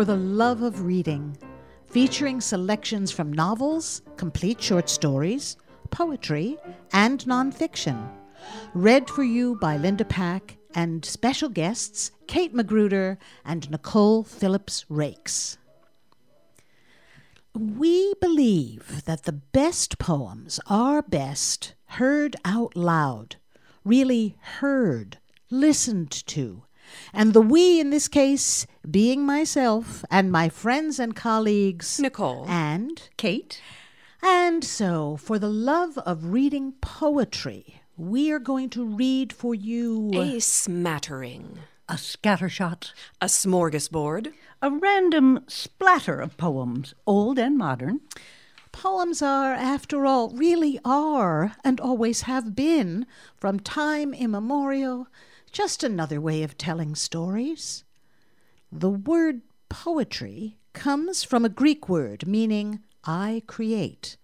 For the Love of Reading, featuring selections from novels, complete short stories, poetry, and nonfiction. Read for you by Linda Pack and special guests Kate Magruder and Nicole Phillips Rakes. We believe that the best poems are best heard out loud, really heard, listened to. And the we in this case being myself and my friends and colleagues, Nicole and Kate. And so, for the love of reading poetry, we are going to read for you a smattering, a scattershot, a smorgasbord, a random splatter of poems, old and modern. Poems are, after all, really are, and always have been, from time immemorial, just another way of telling stories. The word poetry comes from a Greek word meaning I create.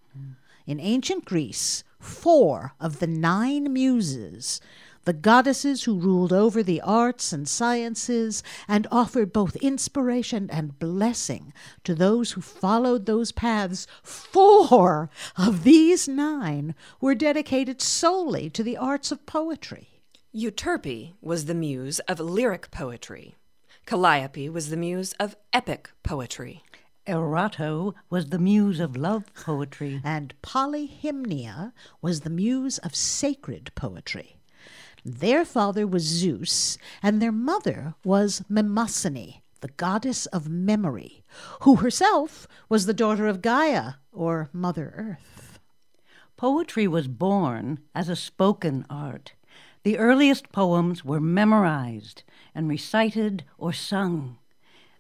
In ancient Greece, four of the nine muses the goddesses who ruled over the arts and sciences and offered both inspiration and blessing to those who followed those paths, four of these nine were dedicated solely to the arts of poetry. Euterpe was the muse of lyric poetry. Calliope was the muse of epic poetry. Erato was the muse of love poetry. And Polyhymnia was the muse of sacred poetry. Their father was Zeus, and their mother was Mnemosyne, the goddess of memory, who herself was the daughter of Gaia, or Mother Earth. Poetry was born as a spoken art. The earliest poems were memorized and recited or sung.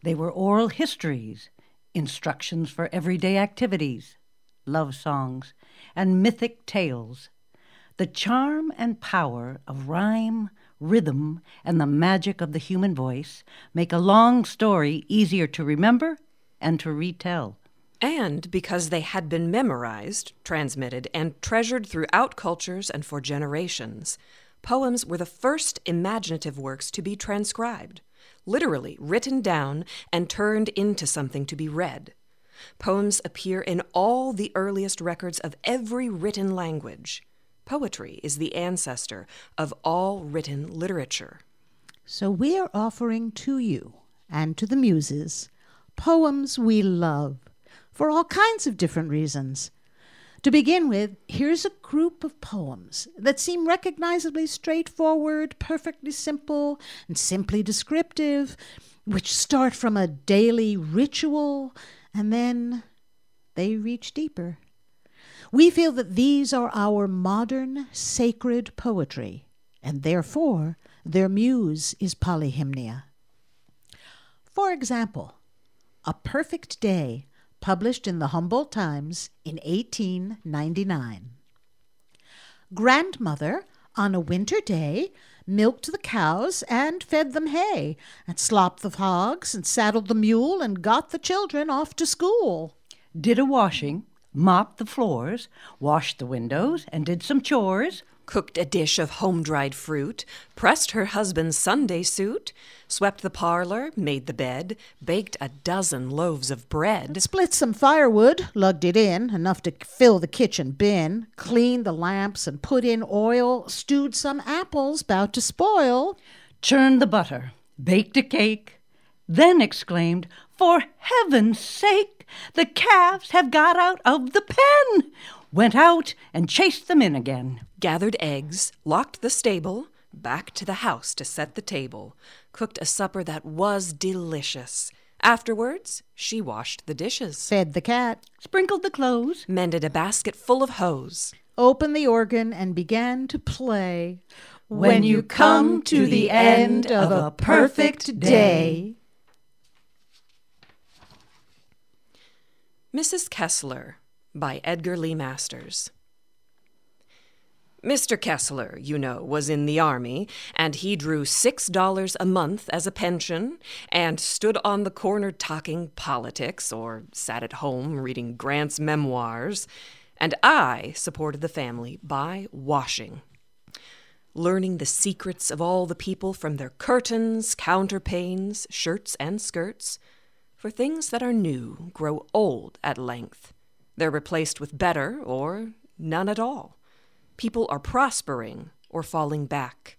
They were oral histories, instructions for everyday activities, love songs, and mythic tales the charm and power of rhyme, rhythm, and the magic of the human voice make a long story easier to remember and to retell. And because they had been memorized, transmitted, and treasured throughout cultures and for generations, poems were the first imaginative works to be transcribed, literally written down and turned into something to be read. Poems appear in all the earliest records of every written language. Poetry is the ancestor of all written literature. So we are offering to you and to the muses poems we love for all kinds of different reasons. To begin with, here's a group of poems that seem recognizably straightforward, perfectly simple, and simply descriptive, which start from a daily ritual and then they reach deeper. We feel that these are our modern sacred poetry, and therefore their muse is polyhymnia. For example, A Perfect Day, published in the Humboldt Times in 1899. Grandmother, on a winter day, milked the cows and fed them hay, and slopped the hogs and saddled the mule and got the children off to school. Did a washing, mopped the floors, washed the windows, and did some chores. Cooked a dish of home dried fruit, pressed her husband's Sunday suit, swept the parlor, made the bed, baked a dozen loaves of bread, split some firewood, lugged it in, enough to fill the kitchen bin, cleaned the lamps and put in oil, stewed some apples about to spoil, churned the butter, baked a cake, then exclaimed, For heaven's sake! The calves have got out of the pen! Went out and chased them in again. Gathered eggs, locked the stable, back to the house to set the table, cooked a supper that was delicious. Afterwards, she washed the dishes, fed the cat, sprinkled the clothes, mended a basket full of hose, opened the organ, and began to play. When you come to the end of a perfect day. Mrs. Kessler by Edgar Lee Masters. Mr. Kessler, you know, was in the Army, and he drew six dollars a month as a pension, and stood on the corner talking politics, or sat at home reading Grant's memoirs, and I supported the family by washing. Learning the secrets of all the people from their curtains, counterpanes, shirts, and skirts, For things that are new grow old at length. They're replaced with better or none at all. People are prospering or falling back.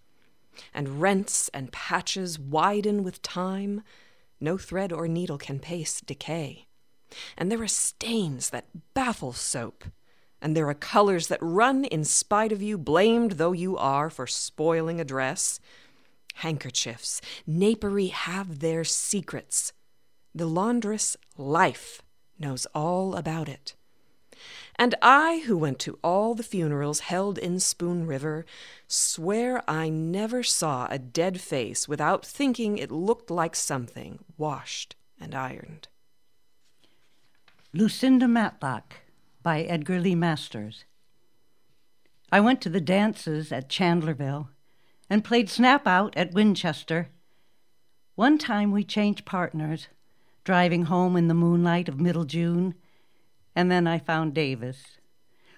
And rents and patches widen with time. No thread or needle can pace decay. And there are stains that baffle soap. And there are colors that run in spite of you, blamed though you are for spoiling a dress. Handkerchiefs, napery have their secrets. The laundress, Life, knows all about it. And I, who went to all the funerals held in Spoon River, swear I never saw a dead face without thinking it looked like something washed and ironed. Lucinda Matlock by Edgar Lee Masters. I went to the dances at Chandlerville and played Snap Out at Winchester. One time we changed partners, driving home in the moonlight of middle June, and then I found Davis.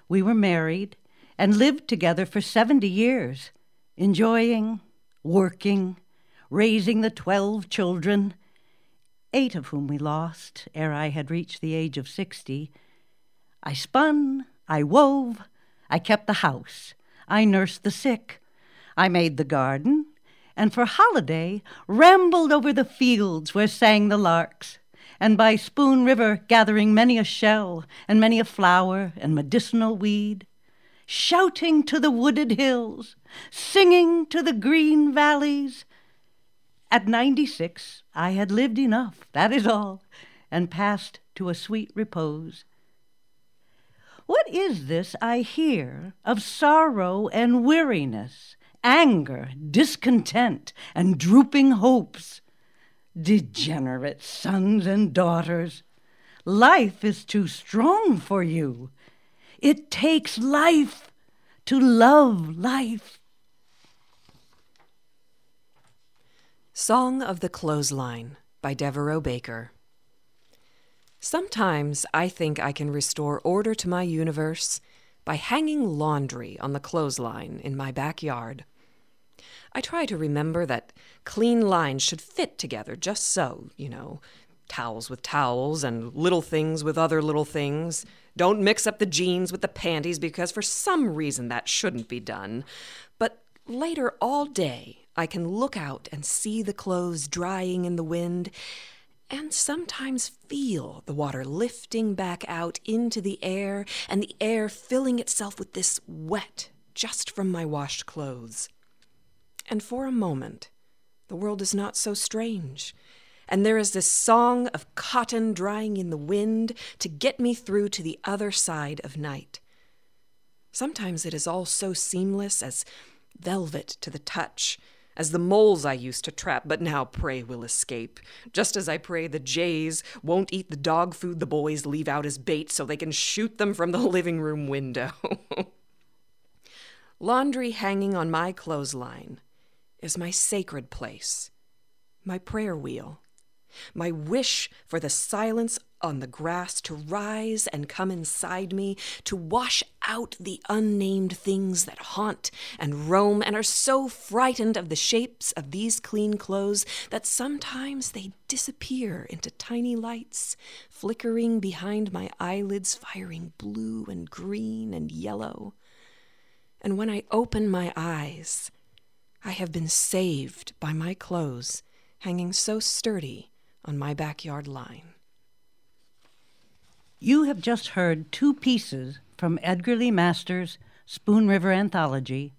We were married and lived together for 70 years, enjoying, working, raising the 12 children, eight of whom we lost ere I had reached the age of 60. I spun, I wove, I kept the house, I nursed the sick, I made the garden, and for holiday rambled over the fields where sang the larks, and by Spoon River gathering many a shell and many a flower and medicinal weed, shouting to the wooded hills, singing to the green valleys. At ninety six I had lived enough, that is all, and passed to a sweet repose. What is this I hear of sorrow and weariness? anger, discontent, and drooping hopes. Degenerate sons and daughters, life is too strong for you. It takes life to love life. Song of the Clothesline by Devereux Baker. Sometimes I think I can restore order to my universe by hanging laundry on the clothesline in my backyard. I try to remember that clean lines should fit together just so, you know, towels with towels and little things with other little things. Don't mix up the jeans with the panties because for some reason that shouldn't be done. But later all day, I can look out and see the clothes drying in the wind and sometimes feel the water lifting back out into the air and the air filling itself with this wet just from my washed clothes. And for a moment, the world is not so strange. And there is this song of cotton drying in the wind to get me through to the other side of night. Sometimes it is all so seamless as velvet to the touch, as the moles I used to trap, but now pray will escape, just as I pray the jays won't eat the dog food the boys leave out as bait so they can shoot them from the living room window. Laundry hanging on my clothesline is my sacred place, my prayer wheel, my wish for the silence on the grass to rise and come inside me, to wash out the unnamed things that haunt and roam and are so frightened of the shapes of these clean clothes that sometimes they disappear into tiny lights, flickering behind my eyelids, firing blue and green and yellow. And when I open my eyes, I have been saved by my clothes hanging so sturdy on my backyard line. You have just heard two pieces from Edgar Lee Masters' Spoon River Anthology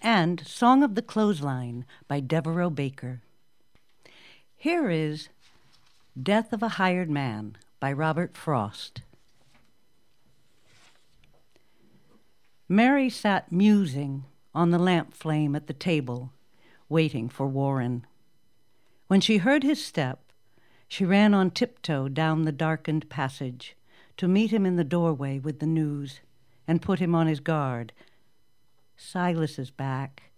and Song of the Clothesline by Devereux Baker. Here is Death of a Hired Man by Robert Frost. Mary sat musing on the lamp flame at the table, waiting for Warren. When she heard his step, she ran on tiptoe down the darkened passage to meet him in the doorway with the news and put him on his guard. Silas is back.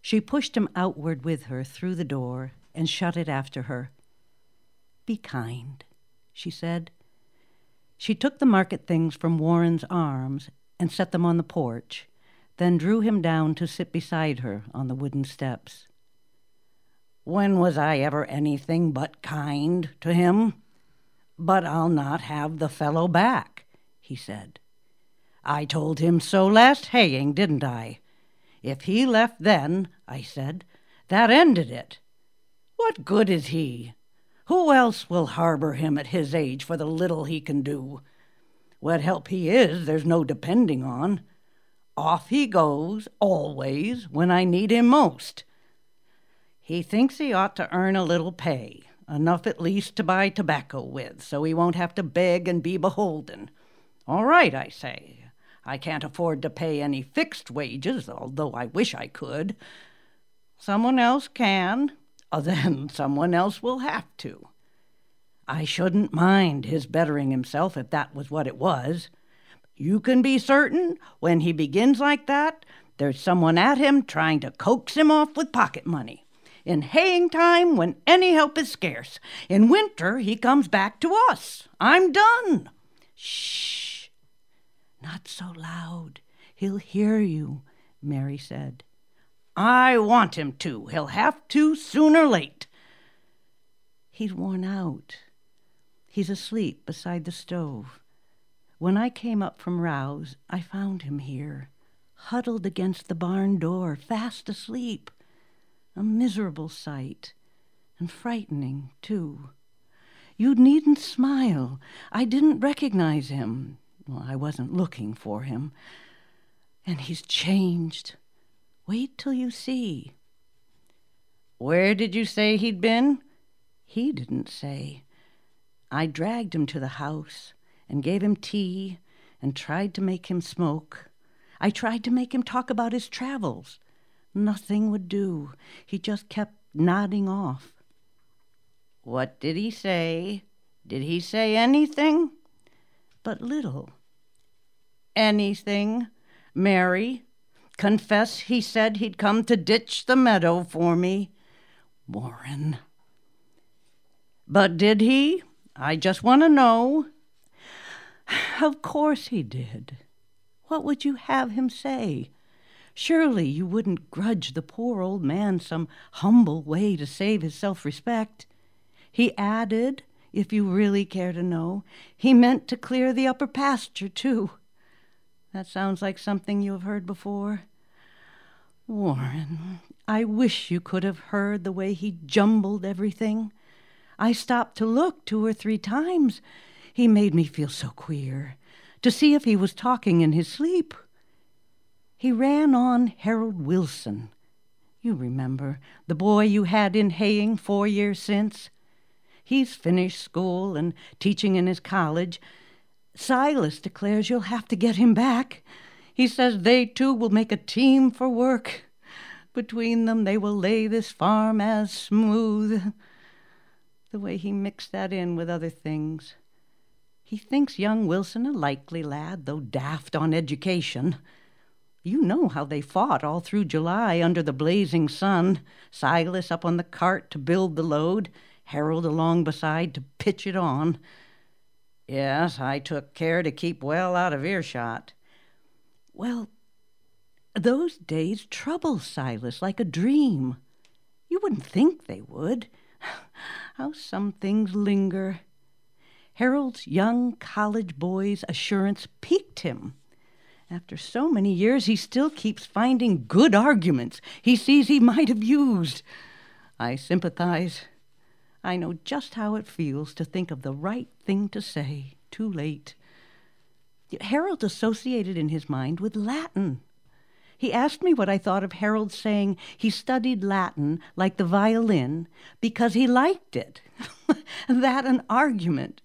She pushed him outward with her through the door and shut it after her. Be kind, she said. She took the market things from Warren's arms and set them on the porch then drew him down to sit beside her on the wooden steps. When was I ever anything but kind to him? But I'll not have the fellow back, he said. I told him so last haying, didn't I? If he left then, I said, that ended it. What good is he? Who else will harbor him at his age for the little he can do? What help he is, there's no depending on. Off he goes, always, when I need him most. He thinks he ought to earn a little pay, enough at least to buy tobacco with, so he won't have to beg and be beholden. All right, I say. I can't afford to pay any fixed wages, although I wish I could. Someone else can, then someone else will have to. I shouldn't mind his bettering himself if that was what it was. You can be certain when he begins like that, there's someone at him trying to coax him off with pocket money in haying time when any help is scarce. In winter, he comes back to us. I'm done. Shh. Not so loud. He'll hear you, Mary said. I want him to. He'll have to soon or late. He's worn out. He's asleep beside the stove. When I came up from Rowe's, I found him here, huddled against the barn door, fast asleep a miserable sight, and frightening, too. You needn't smile. I didn't recognize him. Well, I wasn't looking for him. And he's changed. Wait till you see. Where did you say he'd been? He didn't say. I dragged him to the house and gave him tea and tried to make him smoke. I tried to make him talk about his travels. Nothing would do. He just kept nodding off. What did he say? Did he say anything? But little. Anything, Mary. Confess he said he'd come to ditch the meadow for me. Warren. But did he? I just want to know. Of course he did. What would you have him say? Surely you wouldn't grudge the poor old man some humble way to save his self respect. He added, if you really care to know, he meant to clear the upper pasture, too. That sounds like something you have heard before. Warren, I wish you could have heard the way he jumbled everything. I stopped to look two or three times. He made me feel so queer, to see if he was talking in his sleep. He ran on Harold Wilson. You remember, the boy you had in haying four years since? He's finished school and teaching in his college. Silas declares you'll have to get him back. He says they two will make a team for work. Between them, they will lay this farm as smooth. The way he mixed that in with other things. He thinks young Wilson a likely lad, though daft on education. You know how they fought all through July under the blazing sun, Silas up on the cart to build the load, Harold along beside to pitch it on. Yes, I took care to keep well out of earshot. Well, those days trouble Silas like a dream. You wouldn't think they would. How some things linger. Harold's young college boy's assurance piqued him. After so many years, he still keeps finding good arguments he sees he might have used. I sympathize. I know just how it feels to think of the right thing to say too late. Harold associated in his mind with Latin. He asked me what I thought of Harold saying he studied Latin like the violin because he liked it. that an argument.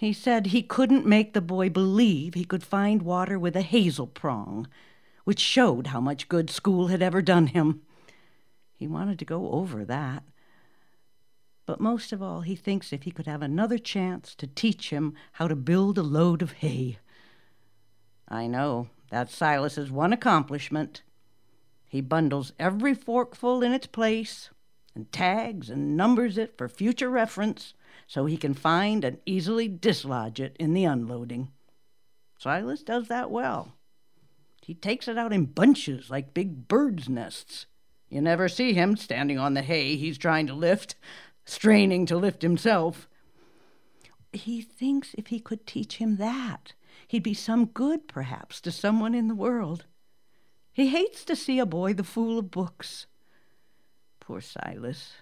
He said he couldn't make the boy believe he could find water with a hazel prong, which showed how much good school had ever done him. He wanted to go over that. But most of all, he thinks if he could have another chance to teach him how to build a load of hay. I know, that's Silas's one accomplishment. He bundles every forkful in its place and tags and numbers it for future reference so he can find and easily dislodge it in the unloading. Silas does that well. He takes it out in bunches like big birds' nests. You never see him standing on the hay he's trying to lift, straining to lift himself. He thinks if he could teach him that, he'd be some good, perhaps, to someone in the world. He hates to see a boy the fool of books. Poor Silas,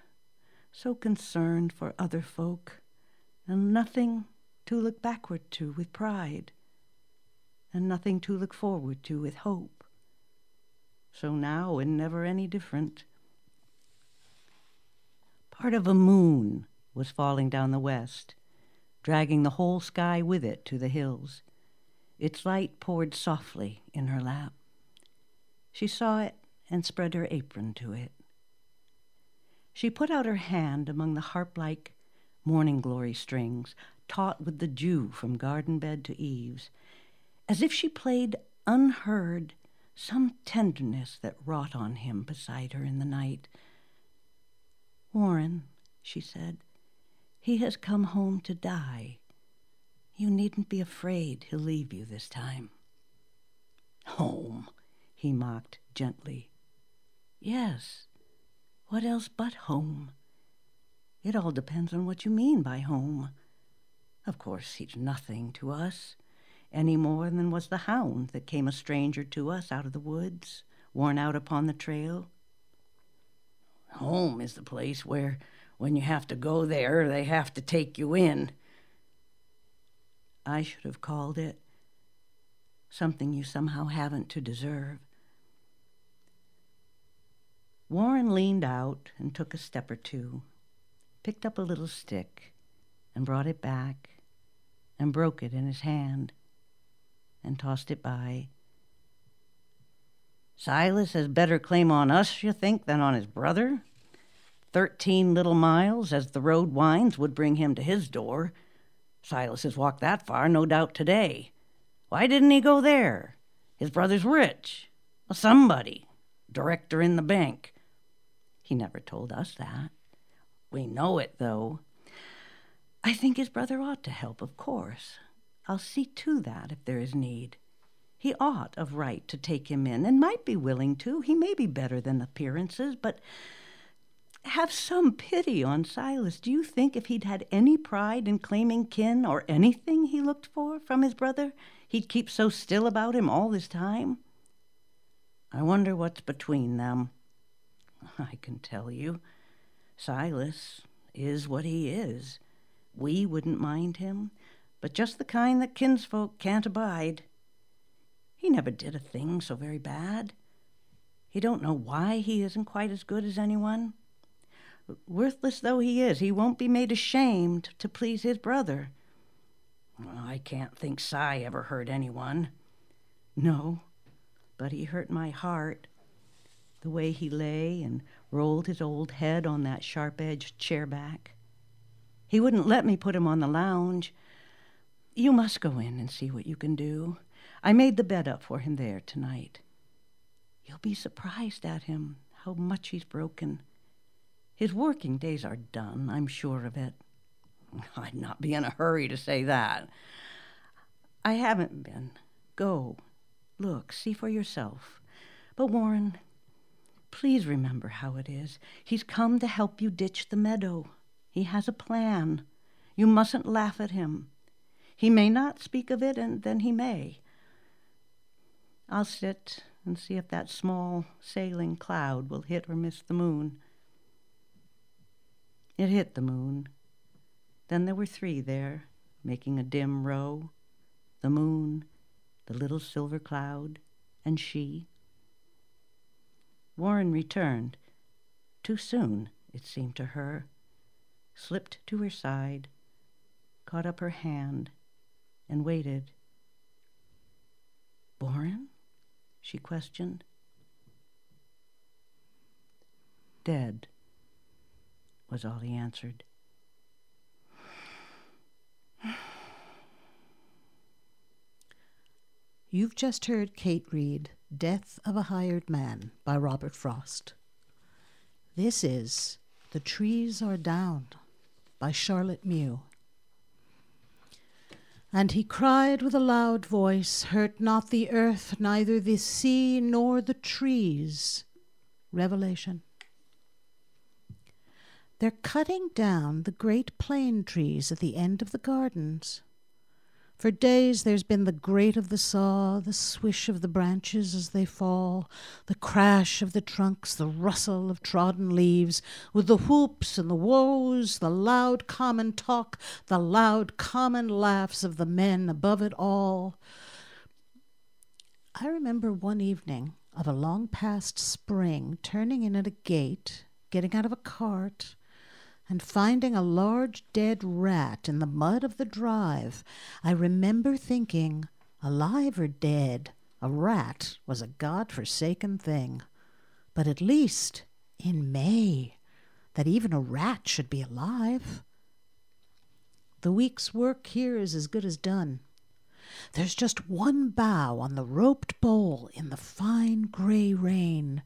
so concerned for other folk, and nothing to look backward to with pride, and nothing to look forward to with hope. So now and never any different. Part of a moon was falling down the west, dragging the whole sky with it to the hills. Its light poured softly in her lap. She saw it and spread her apron to it. She put out her hand among the harp like morning glory strings, taut with the dew from garden bed to eaves, as if she played unheard some tenderness that wrought on him beside her in the night. Warren, she said, he has come home to die. You needn't be afraid he'll leave you this time. Home, he mocked gently. Yes, what else but home? It all depends on what you mean by home. Of course, he's nothing to us, any more than was the hound that came a stranger to us out of the woods, worn out upon the trail. Home is the place where, when you have to go there, they have to take you in. I should have called it something you somehow haven't to deserve. Warren leaned out and took a step or two, picked up a little stick, and brought it back, and broke it in his hand, and tossed it by. Silas has better claim on us, you think, than on his brother? Thirteen little miles, as the road winds, would bring him to his door. Silas has walked that far, no doubt, today. Why didn't he go there? His brother's rich. Somebody. Director in the bank. He never told us that. We know it, though. I think his brother ought to help, of course. I'll see to that if there is need. He ought of right to take him in, and might be willing to. He may be better than appearances, but have some pity on Silas. Do you think if he'd had any pride in claiming kin or anything he looked for from his brother, he'd keep so still about him all this time? I wonder what's between them. I can tell you. Silas is what he is. We wouldn't mind him, but just the kind that kinsfolk can't abide. He never did a thing so very bad. He don't know why he isn't quite as good as anyone. Worthless though he is, he won't be made ashamed to please his brother. Well, I can't think Si ever hurt anyone. No, but he hurt my heart the way he lay and rolled his old head on that sharp edged chair back. He wouldn't let me put him on the lounge. You must go in and see what you can do. I made the bed up for him there tonight. You'll be surprised at him, how much he's broken. His working days are done, I'm sure of it. I'd not be in a hurry to say that. I haven't been. Go. Look, see for yourself. But, Warren, Please remember how it is. He's come to help you ditch the meadow. He has a plan. You mustn't laugh at him. He may not speak of it, and then he may. I'll sit and see if that small sailing cloud will hit or miss the moon. It hit the moon. Then there were three there, making a dim row the moon, the little silver cloud, and she. Warren returned. Too soon, it seemed to her. Slipped to her side, caught up her hand, and waited. Warren? she questioned. Dead, was all he answered. You've just heard Kate read Death of a Hired Man by Robert Frost. This is The Trees Are Down by Charlotte Mew. And he cried with a loud voice, Hurt not the earth, neither the sea nor the trees. Revelation. They're cutting down the great plane trees at the end of the gardens. For days there's been the grate of the saw, the swish of the branches as they fall, the crash of the trunks, the rustle of trodden leaves, with the whoops and the woes, the loud common talk, the loud common laughs of the men above it all. I remember one evening of a long past spring turning in at a gate, getting out of a cart, and finding a large dead rat in the mud of the drive, I remember thinking, alive or dead, a rat was a God forsaken thing. But at least, in May, that even a rat should be alive. The week's work here is as good as done. There's just one bough on the roped bole in the fine gray rain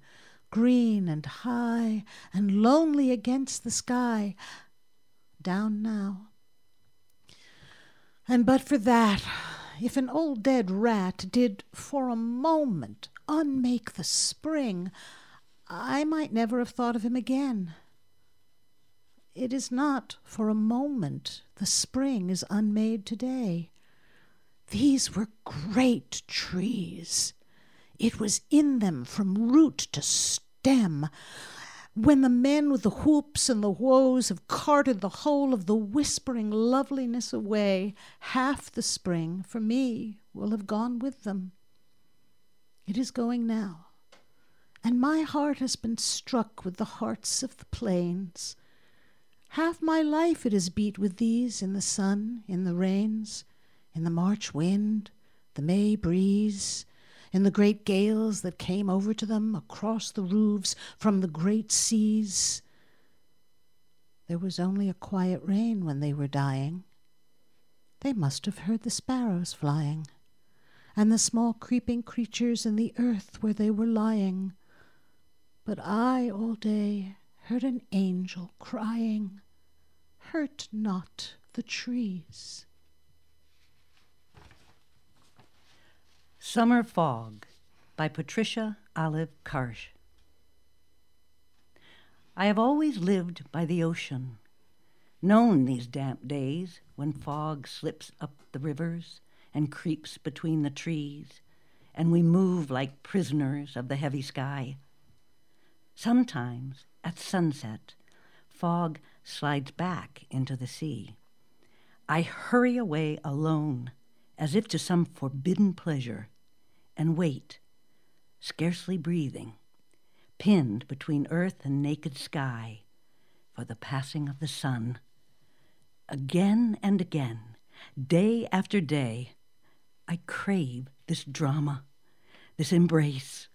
green and high and lonely against the sky, down now. And but for that, if an old dead rat did for a moment unmake the spring, I might never have thought of him again. It is not for a moment the spring is unmade today. These were great trees. It was in them from root to stem. When the men with the whoops and the woes have carted the whole of the whispering loveliness away, half the spring for me will have gone with them. It is going now, and my heart has been struck with the hearts of the planes. Half my life it has beat with these in the sun, in the rains, in the March wind, the May breeze, in the great gales that came over to them across the roofs from the great seas. There was only a quiet rain when they were dying. They must have heard the sparrows flying, and the small creeping creatures in the earth where they were lying. But I all day heard an angel crying, Hurt not the trees. Summer Fog by Patricia Olive Karsh. I have always lived by the ocean, known these damp days when fog slips up the rivers and creeps between the trees, and we move like prisoners of the heavy sky. Sometimes, at sunset, fog slides back into the sea. I hurry away alone, as if to some forbidden pleasure and wait, scarcely breathing, pinned between earth and naked sky, for the passing of the sun. Again and again, day after day, I crave this drama, this embrace,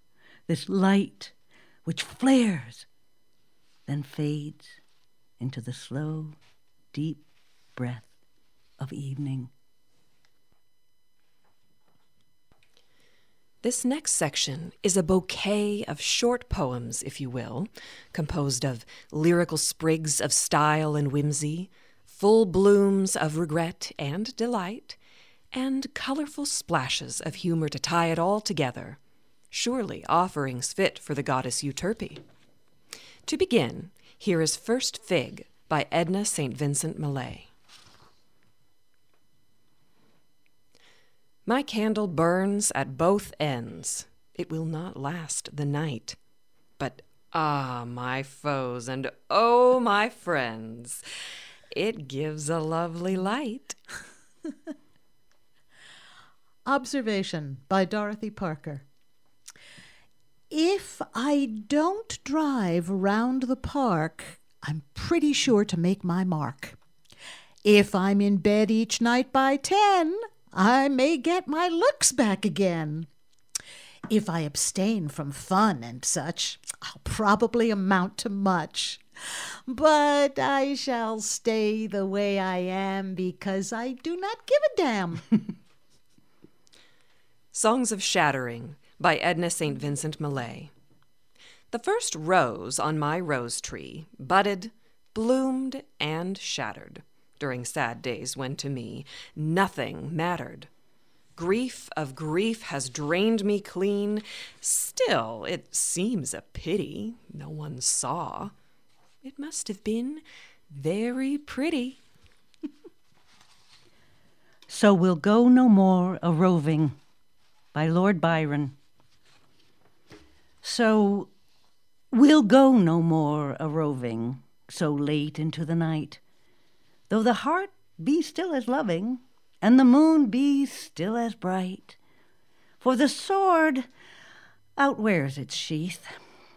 this light which flares, then fades into the slow, deep breath of evening. This next section is a bouquet of short poems, if you will, composed of lyrical sprigs of style and whimsy, full blooms of regret and delight, and colorful splashes of humor to tie it all together. Surely offerings fit for the goddess Euterpe. To begin, here is First Fig by Edna St. Vincent Millay. My candle burns at both ends. It will not last the night. But ah, my foes, and oh, my friends, it gives a lovely light. Observation by Dorothy Parker. If I don't drive round the park, I'm pretty sure to make my mark. If I'm in bed each night by ten, I may get my looks back again. If I abstain from fun and such, I'll probably amount to much. But I shall stay the way I am because I do not give a damn. Songs of Shattering by Edna St. Vincent Millay. The first rose on my rose tree budded, bloomed, and shattered during sad days when to me nothing mattered. Grief of grief has drained me clean. Still, it seems a pity no one saw. It must have been very pretty. So we'll go no more a roving by Lord Byron. So we'll go no more a roving so late into the night, though the heart be still as loving and the moon be still as bright. For the sword outwears its sheath,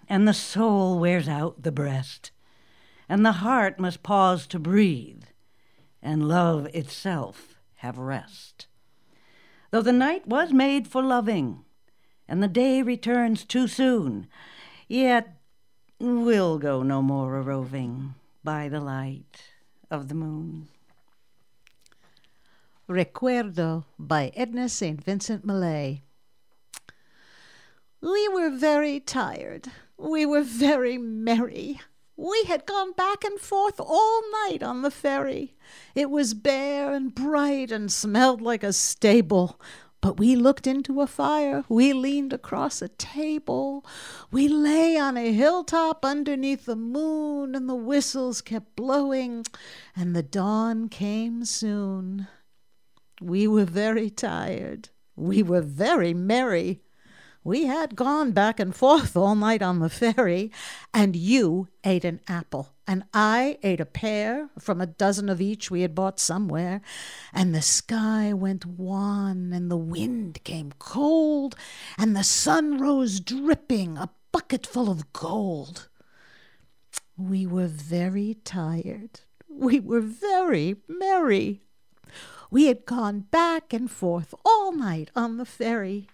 and the soul wears out the breast, and the heart must pause to breathe, and love itself have rest. Though the night was made for loving, and the day returns too soon, yet we'll go no more a roving by the light of the moon. Recuerdo by Edna St. Vincent Millay. We were very tired. We were very merry. We had gone back and forth all night on the ferry. It was bare and bright and smelled like a stable. But we looked into a fire. We leaned across a table. We lay on a hilltop underneath the moon, and the whistles kept blowing, and the dawn came soon. We were very tired. We were very merry. We had gone back and forth all night on the ferry, and you ate an apple, and I ate a pear from a dozen of each we had bought somewhere, and the sky went wan, and the wind came cold, and the sun rose dripping, a bucketful of gold. We were very tired. We were very merry. We had gone back and forth all night on the ferry.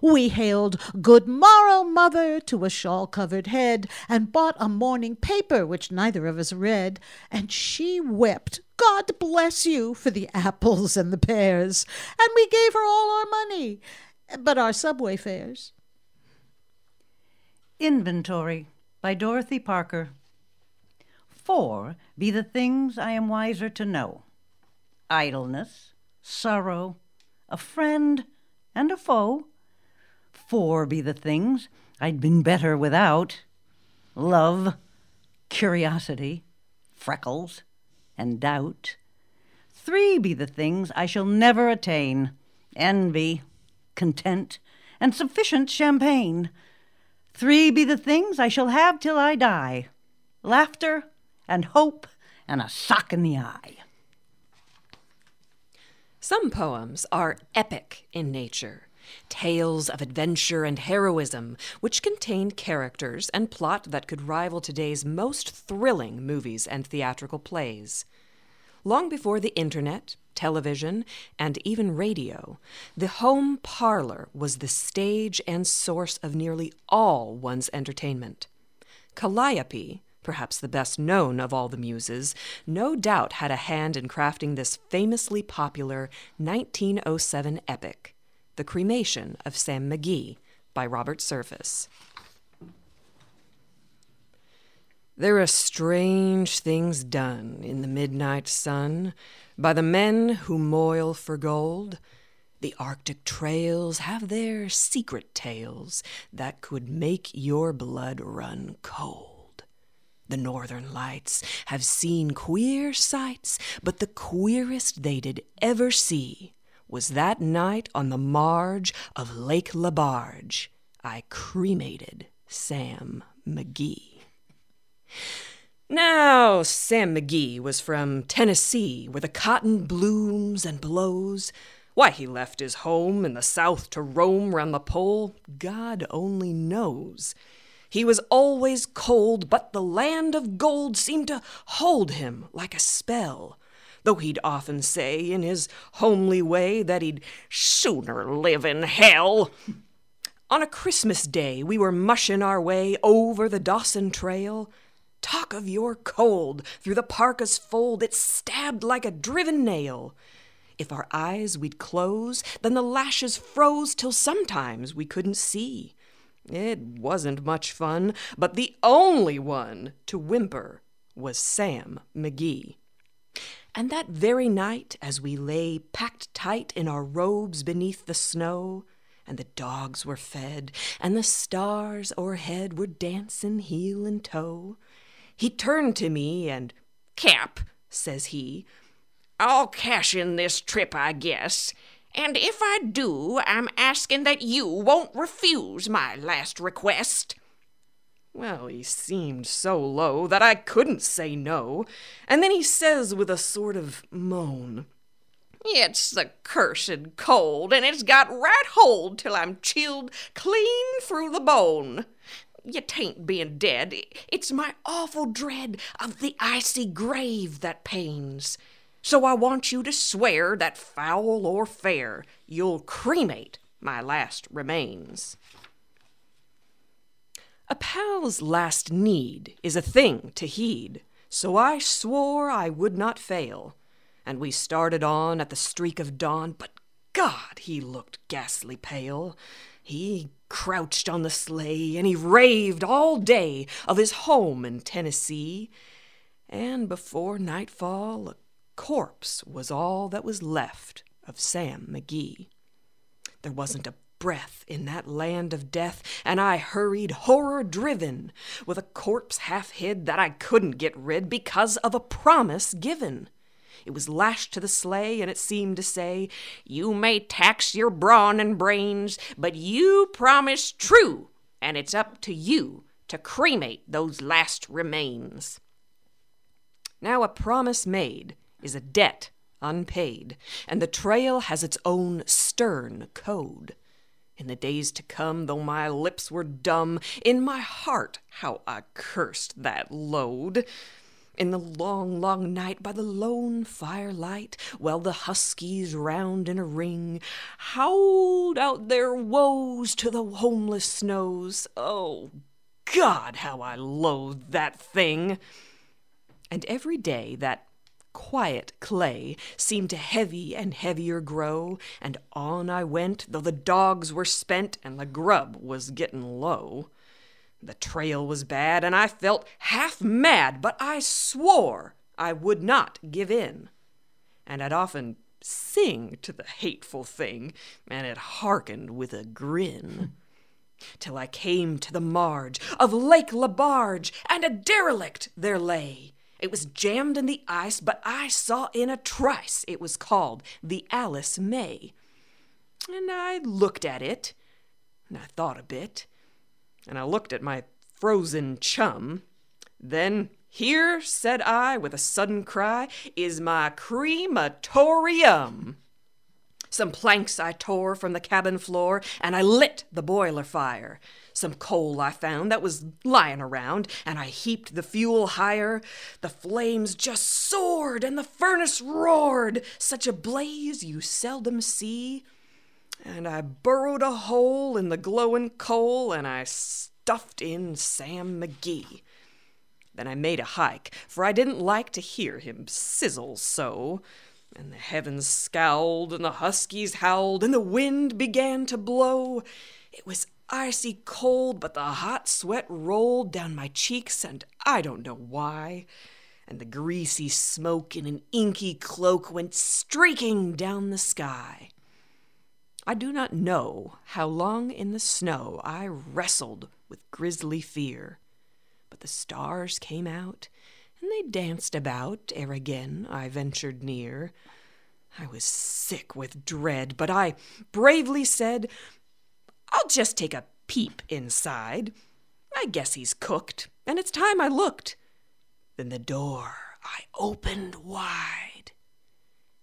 We hailed Good morrow, mother, to a shawl covered head, and bought a morning paper which neither of us read, and she wept, God bless you, for the apples and the pears, and we gave her all our money, but our subway fares. Inventory by Dorothy Parker. Four be the things I am wiser to know idleness, sorrow, a friend, and a foe. Four be the things I'd been better without love, curiosity, freckles, and doubt. Three be the things I shall never attain envy, content, and sufficient champagne. Three be the things I shall have till I die laughter and hope and a sock in the eye. Some poems are epic in nature, tales of adventure and heroism, which contained characters and plot that could rival today's most thrilling movies and theatrical plays. Long before the internet, television, and even radio, the home parlor was the stage and source of nearly all one's entertainment. Calliope, perhaps the best known of all the muses, no doubt had a hand in crafting this famously popular 1907 epic, The Cremation of Sam McGee by Robert Service. There are strange things done in the midnight sun by the men who moil for gold. The Arctic trails have their secret tales that could make your blood run cold. The northern lights have seen queer sights, but the queerest they did ever see was that night on the marge of Lake Lebarge. I cremated Sam McGee. Now, Sam McGee was from Tennessee, where the cotton blooms and blows. Why he left his home in the South to roam round the pole, God only knows. He was always cold, but the land of gold seemed to hold him like a spell. Though he'd often say in his homely way that he'd sooner live in hell. On a Christmas day, we were mushin' our way over the Dawson Trail. Talk of your cold through the parka's fold, it stabbed like a driven nail. If our eyes we'd close, then the lashes froze till sometimes we couldn't see. It wasn't much fun, but the only one to whimper was Sam McGee. And that very night, as we lay packed tight in our robes beneath the snow, and the dogs were fed, and the stars o'erhead were dancing heel and toe, he turned to me and, Cap, says he, I'll cash in this trip, I guess. And if I do, I'm asking that you won't refuse my last request. Well, he seemed so low that I couldn't say no, and then he says with a sort of moan, It's the cursed cold, and it's got right hold till I'm chilled clean through the bone. You tain't being dead, it's my awful dread of the icy grave that pains. So I want you to swear that foul or fair, you'll cremate my last remains. A pal's last need is a thing to heed, so I swore I would not fail. And we started on at the streak of dawn, but God, he looked ghastly pale. He crouched on the sleigh, and he raved all day of his home in Tennessee. And before nightfall, a corpse was all that was left of Sam McGee. There wasn't a breath in that land of death, and I hurried horror driven with a corpse half hid that I couldn't get rid because of a promise given. It was lashed to the sleigh, and it seemed to say, You may tax your brawn and brains, but you promised true, and it's up to you to cremate those last remains. Now, a promise made is a debt unpaid, and the trail has its own stern code. In the days to come, though my lips were dumb, in my heart how I cursed that load. In the long, long night by the lone firelight, while the huskies round in a ring howled out their woes to the homeless snows. Oh, God, how I loathed that thing! And every day that quiet clay seemed to heavy and heavier grow, and on I went, though the dogs were spent and the grub was gettin' low. The trail was bad, and I felt half mad, but I swore I would not give in. And I'd often sing to the hateful thing, and it hearkened with a grin. Till I came to the marge of Lake Lebarge, and a derelict there lay it was jammed in the ice, but I saw in a trice it was called the Alice May. And I looked at it, and I thought a bit, and I looked at my frozen chum. Then, here, said I with a sudden cry, is my crematorium. Some planks I tore from the cabin floor, and I lit the boiler fire. Some coal I found that was lying around, and I heaped the fuel higher. The flames just soared, and the furnace roared, such a blaze you seldom see. And I burrowed a hole in the glowing coal, and I stuffed in Sam McGee. Then I made a hike, for I didn't like to hear him sizzle so. And the heavens scowled, and the huskies howled, and the wind began to blow. It was icy cold, but the hot sweat rolled down my cheeks, and I don't know why. And the greasy smoke in an inky cloak went streaking down the sky. I do not know how long in the snow I wrestled with grisly fear, but the stars came out, and they danced about ere again I ventured near. I was sick with dread, but I bravely said, I'll just take a peep inside. I guess he's cooked, and it's time I looked. Then the door I opened wide,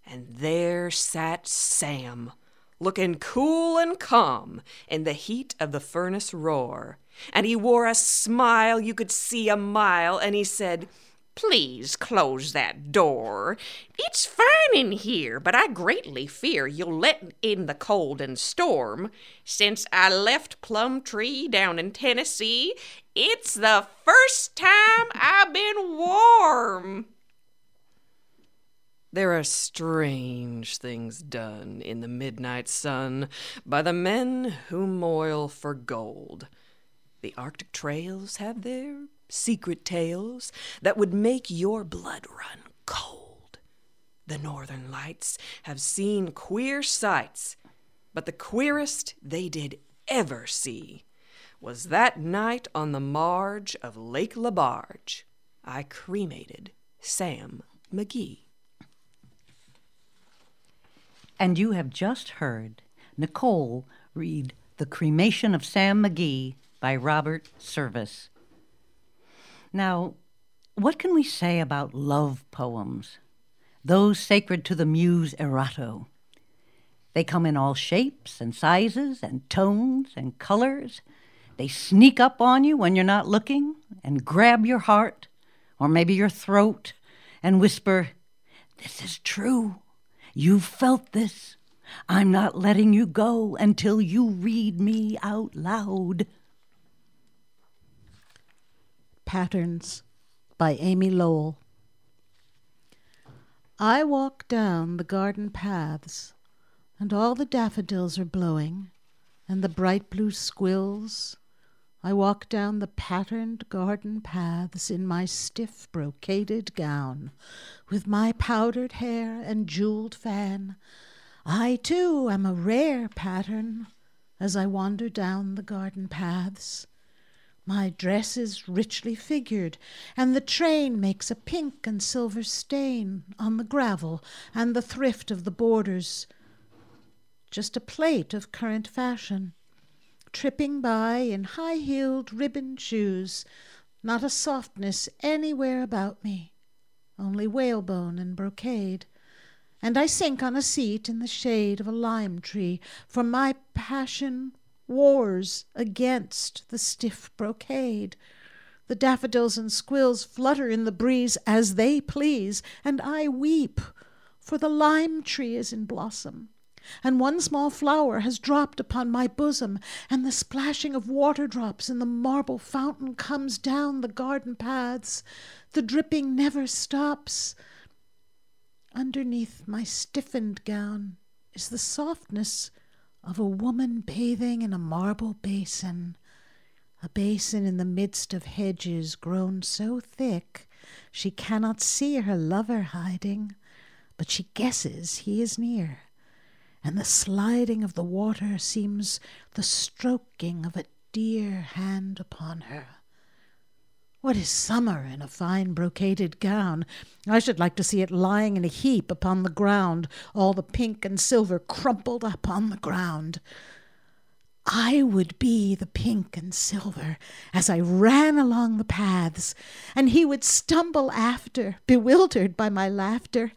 and there sat Sam, looking cool and calm in the heat of the furnace roar. And he wore a smile you could see a mile, and he said, Please close that door. It's fine in here, but I greatly fear you'll let in the cold and storm. Since I left Plum Tree down in Tennessee, it's the first time I've been warm. There are strange things done in the midnight sun by the men who moil for gold. The Arctic trails have their secret tales that would make your blood run cold. the Northern Lights have seen queer sights, but the queerest they did ever see was that night on the marge of Lake Lebarge. I cremated Sam McGee. And you have just heard Nicole read The Cremation of Sam McGee by Robert Service. Now, what can we say about love poems? Those sacred to the muse Erato. They come in all shapes and sizes and tones and colors. They sneak up on you when you're not looking and grab your heart or maybe your throat and whisper, This is true. You've felt this. I'm not letting you go until you read me out loud. Patterns by Amy Lowell. I walk down the garden paths, and all the daffodils are blowing, and the bright blue squills. I walk down the patterned garden paths in my stiff brocaded gown, with my powdered hair and jeweled fan. I, too, am a rare pattern as I wander down the garden paths. My dress is richly figured, and the train makes a pink and silver stain on the gravel and the thrift of the borders. Just a plate of current fashion tripping by in high heeled ribbon shoes, not a softness anywhere about me, only whalebone and brocade. And I sink on a seat in the shade of a lime tree, for my passion wars against the stiff brocade. The daffodils and squills flutter in the breeze as they please, and I weep, for the lime tree is in blossom and one small flower has dropped upon my bosom, and the splashing of water drops in the marble fountain comes down the garden paths. The dripping never stops. Underneath my stiffened gown is the softness of a woman bathing in a marble basin, a basin in the midst of hedges grown so thick she cannot see her lover hiding, but she guesses he is near and the sliding of the water seems the stroking of a dear hand upon her. What is summer in a fine brocaded gown? I should like to see it lying in a heap upon the ground, all the pink and silver crumpled up on the ground. I would be the pink and silver as I ran along the paths, and he would stumble after, bewildered by my laughter.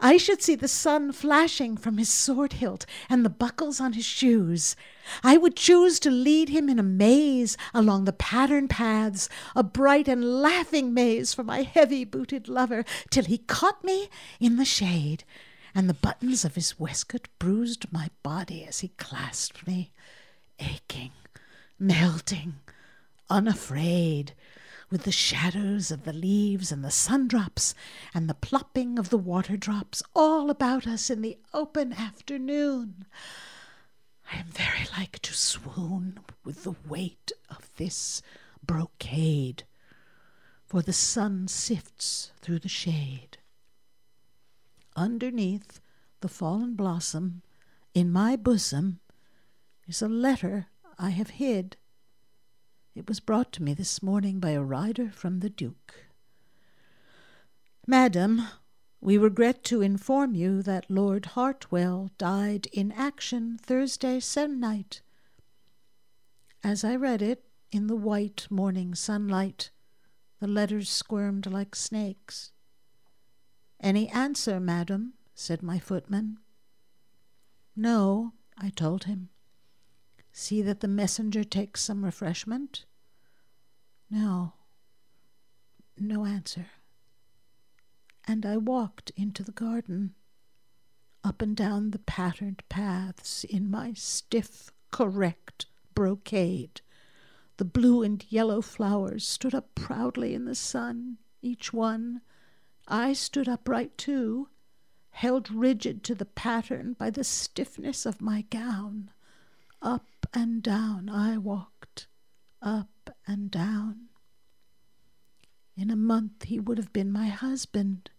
I should see the sun flashing from his sword hilt and the buckles on his shoes. I would choose to lead him in a maze along the patterned paths, a bright and laughing maze for my heavy booted lover, till he caught me in the shade, and the buttons of his waistcoat bruised my body as he clasped me, aching, melting, unafraid with the shadows of the leaves and the sundrops and the plopping of the water drops all about us in the open afternoon. I am very like to swoon with the weight of this brocade, for the sun sifts through the shade. Underneath the fallen blossom, in my bosom, is a letter I have hid it was brought to me this morning by a rider from the Duke. Madam, we regret to inform you that Lord Hartwell died in action Thursday se'nnight. As I read it in the white morning sunlight, the letters squirmed like snakes. Any answer, madam? said my footman. No, I told him. See that the messenger takes some refreshment. No, no answer. And I walked into the garden, up and down the patterned paths in my stiff, correct brocade. The blue and yellow flowers stood up proudly in the sun, each one. I stood upright too, held rigid to the pattern by the stiffness of my gown. Up and down I walked, up and down. In a month he would have been my husband.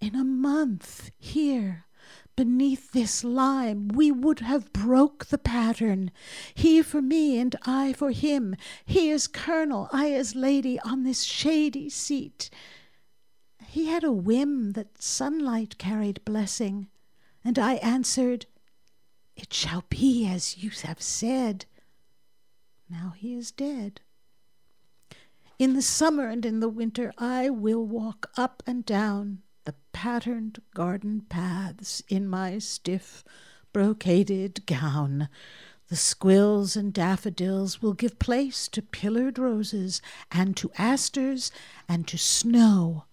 In a month, here, beneath this lime, we would have broke the pattern. He for me and I for him. He as colonel, I as lady, on this shady seat. He had a whim that sunlight carried blessing, and I answered, It shall be as you have said. Now he is dead. In the summer and in the winter I will walk up and down the patterned garden paths in my stiff brocaded gown. The squills and daffodils will give place to pillared roses and to asters and to snow.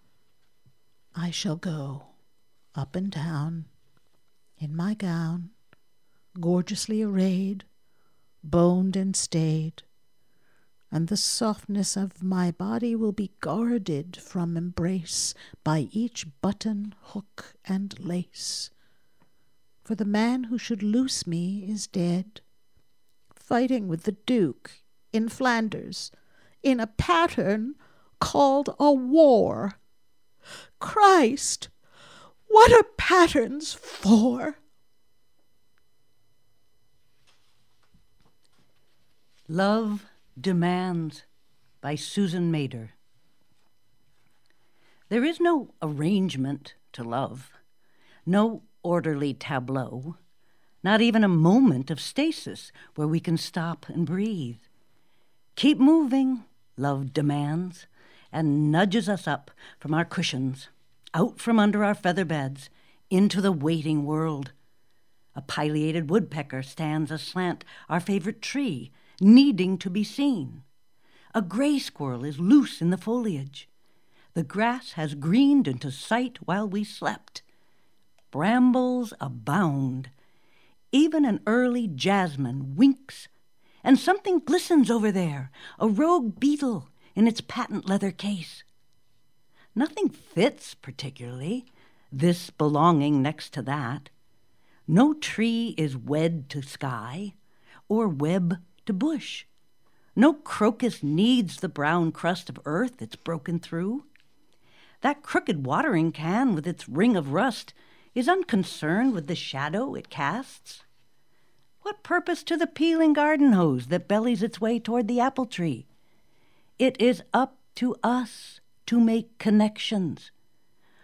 I shall go up and down in my gown, gorgeously arrayed, boned and stayed, and the softness of my body will be guarded from embrace by each button, hook, and lace. For the man who should loose me is dead, fighting with the Duke in Flanders in a pattern called a war. Christ, what are patterns for? Love Demands by Susan Mader. There is no arrangement to love, no orderly tableau, not even a moment of stasis where we can stop and breathe. Keep moving, love demands, and nudges us up from our cushions, out from under our feather beds, into the waiting world. A pileated woodpecker stands aslant our favorite tree needing to be seen. A gray squirrel is loose in the foliage. The grass has greened into sight while we slept. Brambles abound. Even an early jasmine winks, and something glistens over there a rogue beetle in its patent leather case. Nothing fits particularly, this belonging next to that. No tree is wed to sky, or web to bush. No crocus needs the brown crust of earth it's broken through. That crooked watering can with its ring of rust is unconcerned with the shadow it casts. What purpose to the peeling garden hose that bellies its way toward the apple tree? It is up to us to make connections,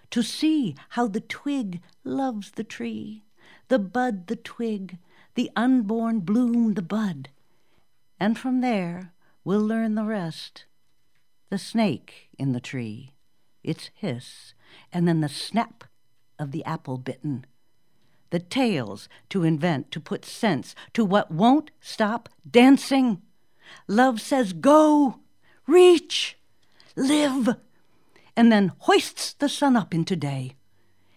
to see how the twig loves the tree, the bud the twig, the unborn bloom the bud, and from there we'll learn the rest. The snake in the tree, its hiss, and then the snap of the apple bitten. The tales to invent to put sense to what won't stop dancing. Love says, Go, reach, live, and then hoists the sun up into day.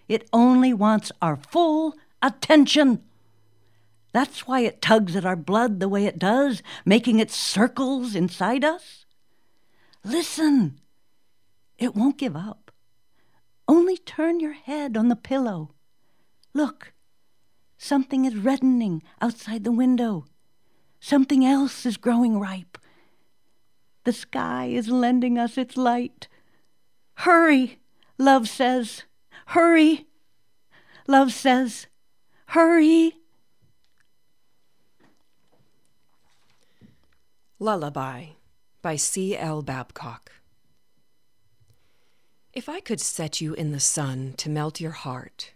It only wants our full attention. That's why it tugs at our blood the way it does, making it circles inside us. Listen, it won't give up. Only turn your head on the pillow. Look, something is reddening outside the window. Something else is growing ripe. The sky is lending us its light. Hurry, love says. Hurry. Love says, hurry. Lullaby by C. L. Babcock. If I could set you in the sun to melt your heart,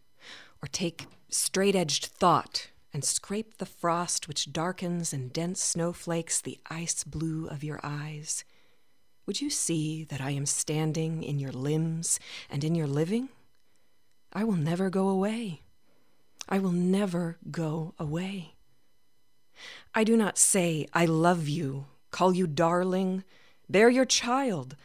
or take straight edged thought and scrape the frost which darkens in dense snowflakes the ice blue of your eyes, would you see that I am standing in your limbs and in your living? I will never go away. I will never go away. I do not say, I love you, call you darling, bear your child.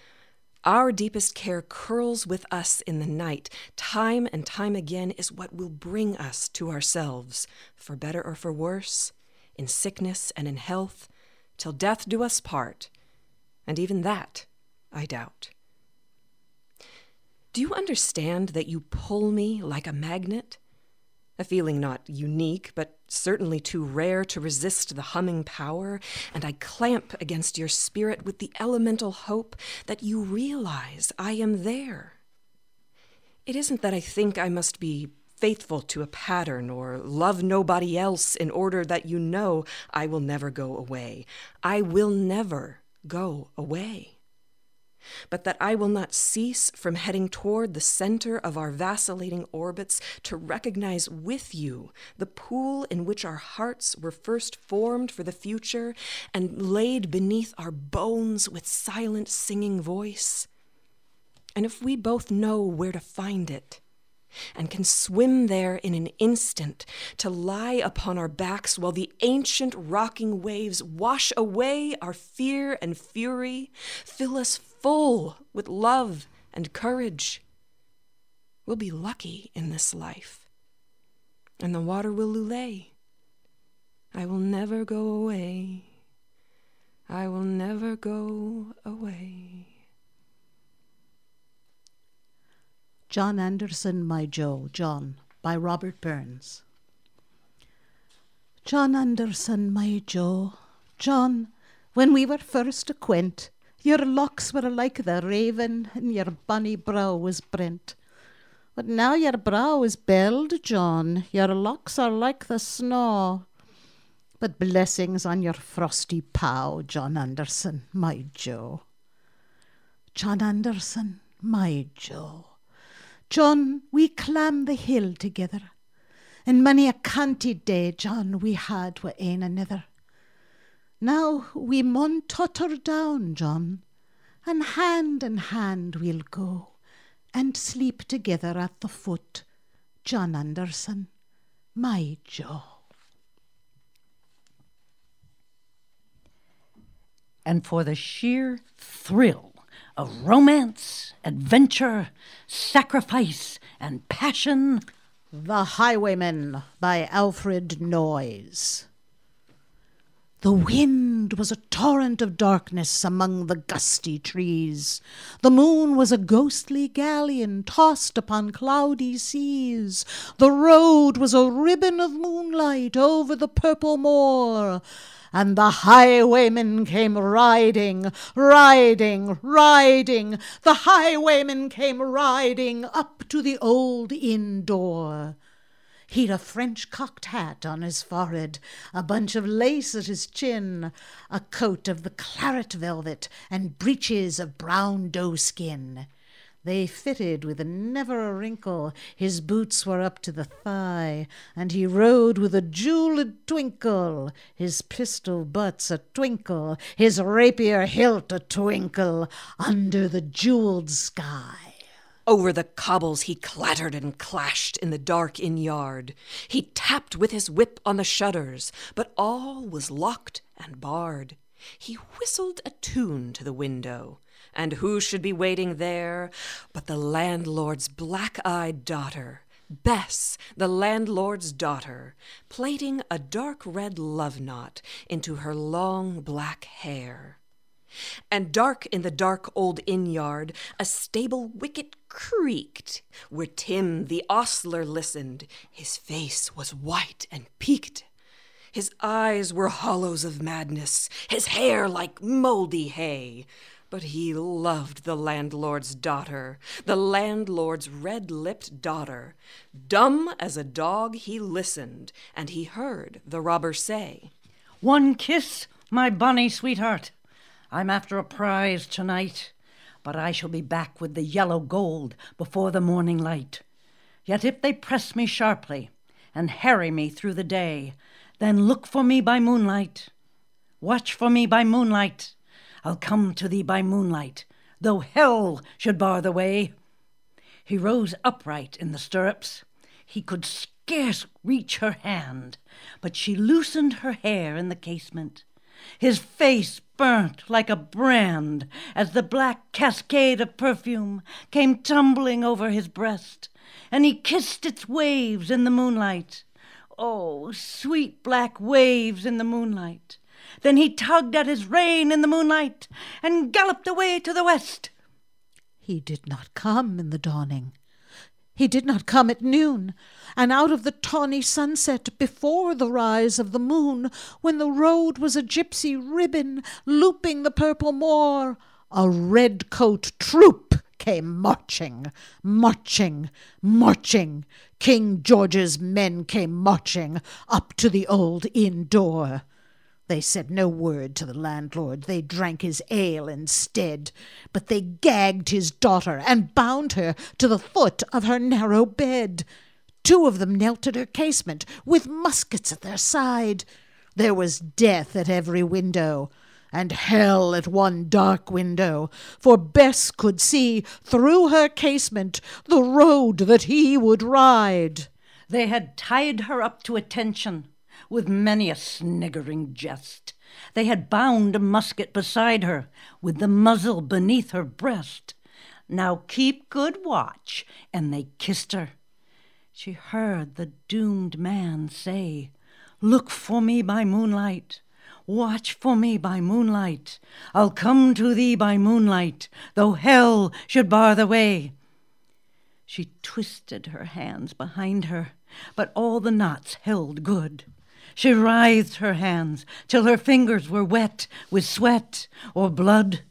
Our deepest care curls with us in the night. Time and time again is what will bring us to ourselves, for better or for worse, in sickness and in health, till death do us part. And even that, I doubt. Do you understand that you pull me like a magnet? A feeling not unique, but certainly too rare to resist the humming power, and I clamp against your spirit with the elemental hope that you realize I am there. It isn't that I think I must be faithful to a pattern or love nobody else in order that you know I will never go away. I will never go away. But that I will not cease from heading toward the center of our vacillating orbits to recognize with you the pool in which our hearts were first formed for the future and laid beneath our bones with silent singing voice. And if we both know where to find it, and can swim there in an instant to lie upon our backs while the ancient rocking waves wash away our fear and fury, fill us full with love and courage. We'll be lucky in this life, and the water will lulay. I will never go away. I will never go away. John Anderson, My Joe, John, by Robert Burns. John Anderson, my Joe, John, when we were first acquaint, your locks were like the raven, and your bonny brow was brent. But now your brow is belled, John, your locks are like the snow. But blessings on your frosty pow, John Anderson, my Joe. John Anderson, my Joe. John, we clamb the hill together, and many a canty day, John, we had wi' ane another. Now we mun totter down, John, and hand in hand we'll go, and sleep together at the foot, John Anderson, my Joe. And for the sheer thrill of romance, adventure, sacrifice, and passion. The Highwayman by Alfred Noyes. The wind was a torrent of darkness among the gusty trees. The moon was a ghostly galleon tossed upon cloudy seas. The road was a ribbon of moonlight over the purple moor and the highwayman came riding, riding, riding. The highwayman came riding up to the old inn door. He'd a French cocked hat on his forehead, a bunch of lace at his chin, a coat of the claret velvet, and breeches of brown doe skin. They fitted with never a wrinkle, his boots were up to the thigh, and he rode with a jewelled twinkle, his pistol butts a twinkle, his rapier hilt a twinkle, under the jewelled sky. Over the cobbles he clattered and clashed in the dark inn yard. He tapped with his whip on the shutters, but all was locked and barred. He whistled a tune to the window and who should be waiting there but the landlord's black eyed daughter, Bess, the landlord's daughter, plaiting a dark red love knot into her long black hair. And dark in the dark old inn yard, a stable wicket creaked, where Tim the ostler listened. His face was white and peaked. His eyes were hollows of madness, his hair like mouldy hay. But he loved the landlord's daughter, the landlord's red lipped daughter. Dumb as a dog, he listened, and he heard the robber say, One kiss, my bonny sweetheart. I'm after a prize tonight, but I shall be back with the yellow gold before the morning light. Yet if they press me sharply and harry me through the day, then look for me by moonlight. Watch for me by moonlight. I'll come to thee by moonlight, though hell should bar the way. He rose upright in the stirrups. He could scarce reach her hand, but she loosened her hair in the casement. His face burnt like a brand as the black cascade of perfume came tumbling over his breast, and he kissed its waves in the moonlight. Oh, sweet black waves in the moonlight! Then he tugged at his rein in the moonlight and galloped away to the west. He did not come in the dawning. He did not come at noon, and out of the tawny sunset before the rise of the moon, when the road was a gypsy ribbon looping the purple moor, a red coat troop came marching, marching, marching. King George's men came marching up to the old inn door. They said no word to the landlord, they drank his ale instead, but they gagged his daughter and bound her to the foot of her narrow bed. Two of them knelt at her casement with muskets at their side. There was death at every window, and hell at one dark window, for Bess could see through her casement the road that he would ride. They had tied her up to attention with many a sniggering jest. They had bound a musket beside her, with the muzzle beneath her breast. Now keep good watch, and they kissed her. She heard the doomed man say, Look for me by moonlight. Watch for me by moonlight. I'll come to thee by moonlight, though hell should bar the way. She twisted her hands behind her, but all the knots held good. She writhed her hands till her fingers were wet with sweat or blood.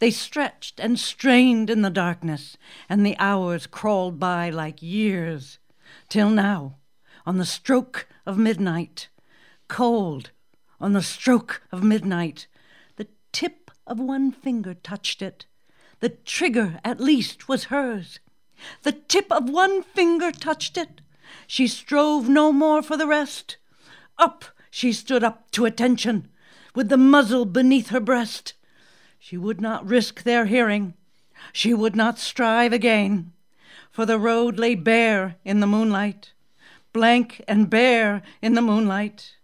They stretched and strained in the darkness, and the hours crawled by like years, till now, on the stroke of midnight, cold, on the stroke of midnight, the tip of one finger touched it. The trigger, at least, was hers. The tip of one finger touched it. She strove no more for the rest. Up she stood up to attention, with the muzzle beneath her breast. She would not risk their hearing. She would not strive again, for the road lay bare in the moonlight, blank and bare in the moonlight,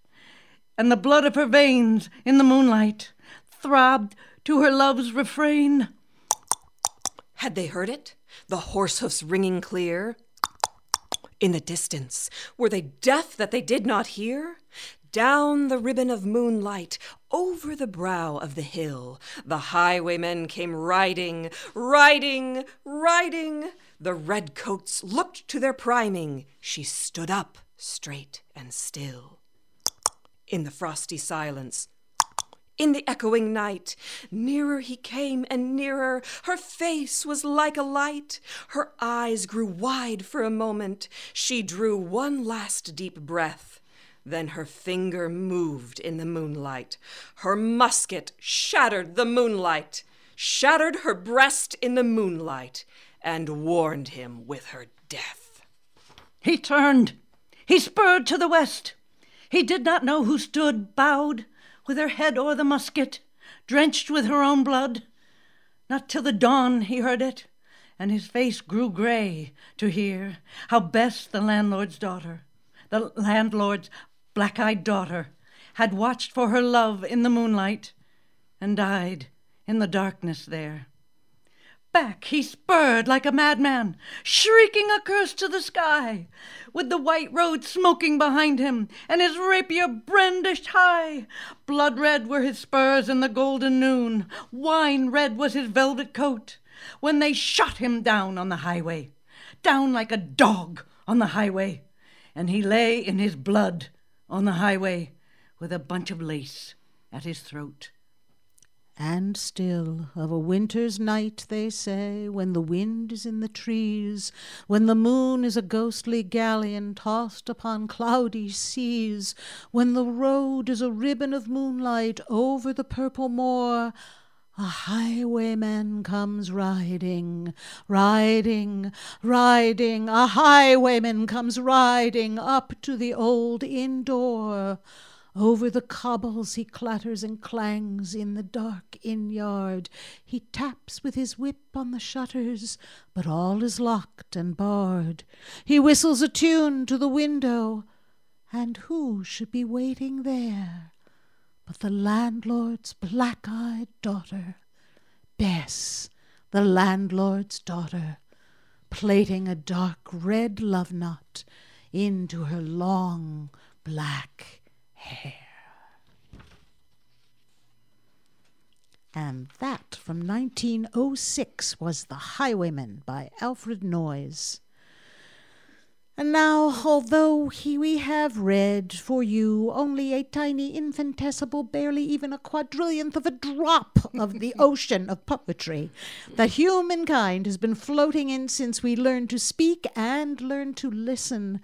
and the blood of her veins in the moonlight throbbed to her love's refrain. Had they heard it? The horse hoofs ringing clear? In the distance, were they deaf that they did not hear? Down the ribbon of moonlight, over the brow of the hill, the highwaymen came riding, riding, riding. The redcoats looked to their priming. She stood up, straight and still. In the frosty silence, in the echoing night. Nearer he came and nearer. Her face was like a light. Her eyes grew wide for a moment. She drew one last deep breath. Then her finger moved in the moonlight. Her musket shattered the moonlight, shattered her breast in the moonlight, and warned him with her death. He turned. He spurred to the west. He did not know who stood, bowed, with her head o'er the musket, drenched with her own blood. Not till the dawn he heard it, and his face grew grey to hear how Bess, the landlord's daughter, the landlord's black eyed daughter, had watched for her love in the moonlight and died in the darkness there. Back he spurred like a madman, shrieking a curse to the sky, with the white road smoking behind him, and his rapier brandished high. Blood red were his spurs in the golden noon, wine red was his velvet coat, when they shot him down on the highway, down like a dog on the highway, and he lay in his blood on the highway with a bunch of lace at his throat. And still, of a winter's night, they say, when the wind is in the trees, when the moon is a ghostly galleon tossed upon cloudy seas, when the road is a ribbon of moonlight over the purple moor, a highwayman comes riding, riding, riding, a highwayman comes riding up to the old inn door. Over the cobbles he clatters and clangs in the dark inn yard. He taps with his whip on the shutters, but all is locked and barred. He whistles a tune to the window, and who should be waiting there but the landlord's black eyed daughter, Bess, the landlord's daughter, plaiting a dark red love knot into her long black hair. And that from 1906 was The Highwayman by Alfred Noyes. And now, although he, we have read for you only a tiny infinitesimal, barely even a quadrillionth of a drop of the ocean of poetry that humankind has been floating in since we learned to speak and learned to listen,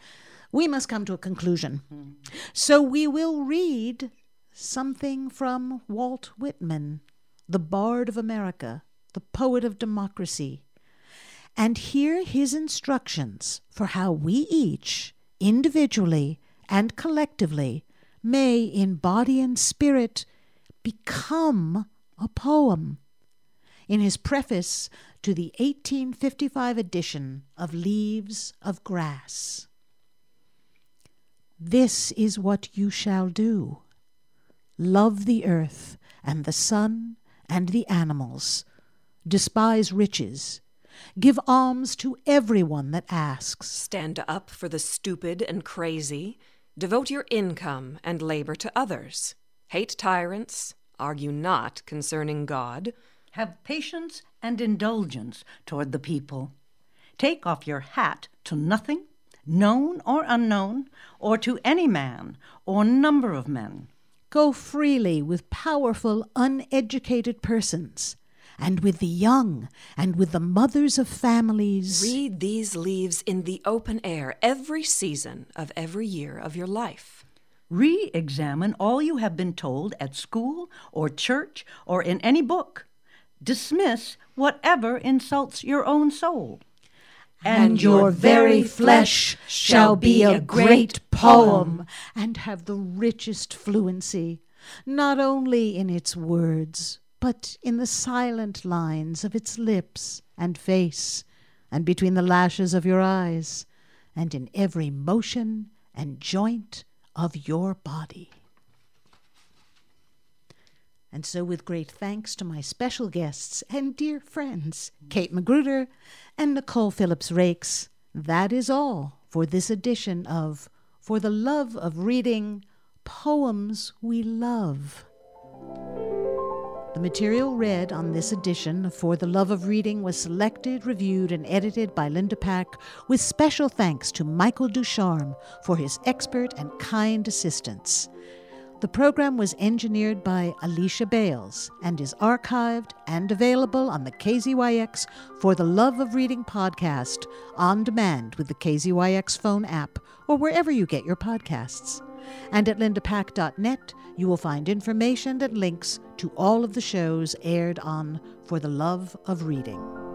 we must come to a conclusion. Hmm. So we will read something from Walt Whitman, the Bard of America, the poet of democracy and hear his instructions for how we each, individually and collectively, may, in body and spirit, become a poem. In his preface to the 1855 edition of Leaves of Grass. This is what you shall do love the earth and the sun and the animals, despise riches Give alms to everyone that asks. Stand up for the stupid and crazy. Devote your income and labor to others. Hate tyrants. Argue not concerning God. Have patience and indulgence toward the people. Take off your hat to nothing, known or unknown, or to any man or number of men. Go freely with powerful, uneducated persons and with the young, and with the mothers of families. Read these leaves in the open air every season of every year of your life. Re examine all you have been told at school or church or in any book. Dismiss whatever insults your own soul. And your very flesh shall be a great poem, and have the richest fluency, not only in its words, but in the silent lines of its lips and face, and between the lashes of your eyes, and in every motion and joint of your body. And so, with great thanks to my special guests and dear friends, Kate Magruder and Nicole Phillips Rakes, that is all for this edition of For the Love of Reading Poems We Love. The material read on this edition For the Love of Reading was selected, reviewed, and edited by Linda Pack, with special thanks to Michael Ducharme for his expert and kind assistance. The program was engineered by Alicia Bales and is archived and available on the KZYX For the Love of Reading podcast on demand with the KZYX phone app or wherever you get your podcasts. And at lindapack.net, you will find information and links to all of the shows aired on For the Love of Reading.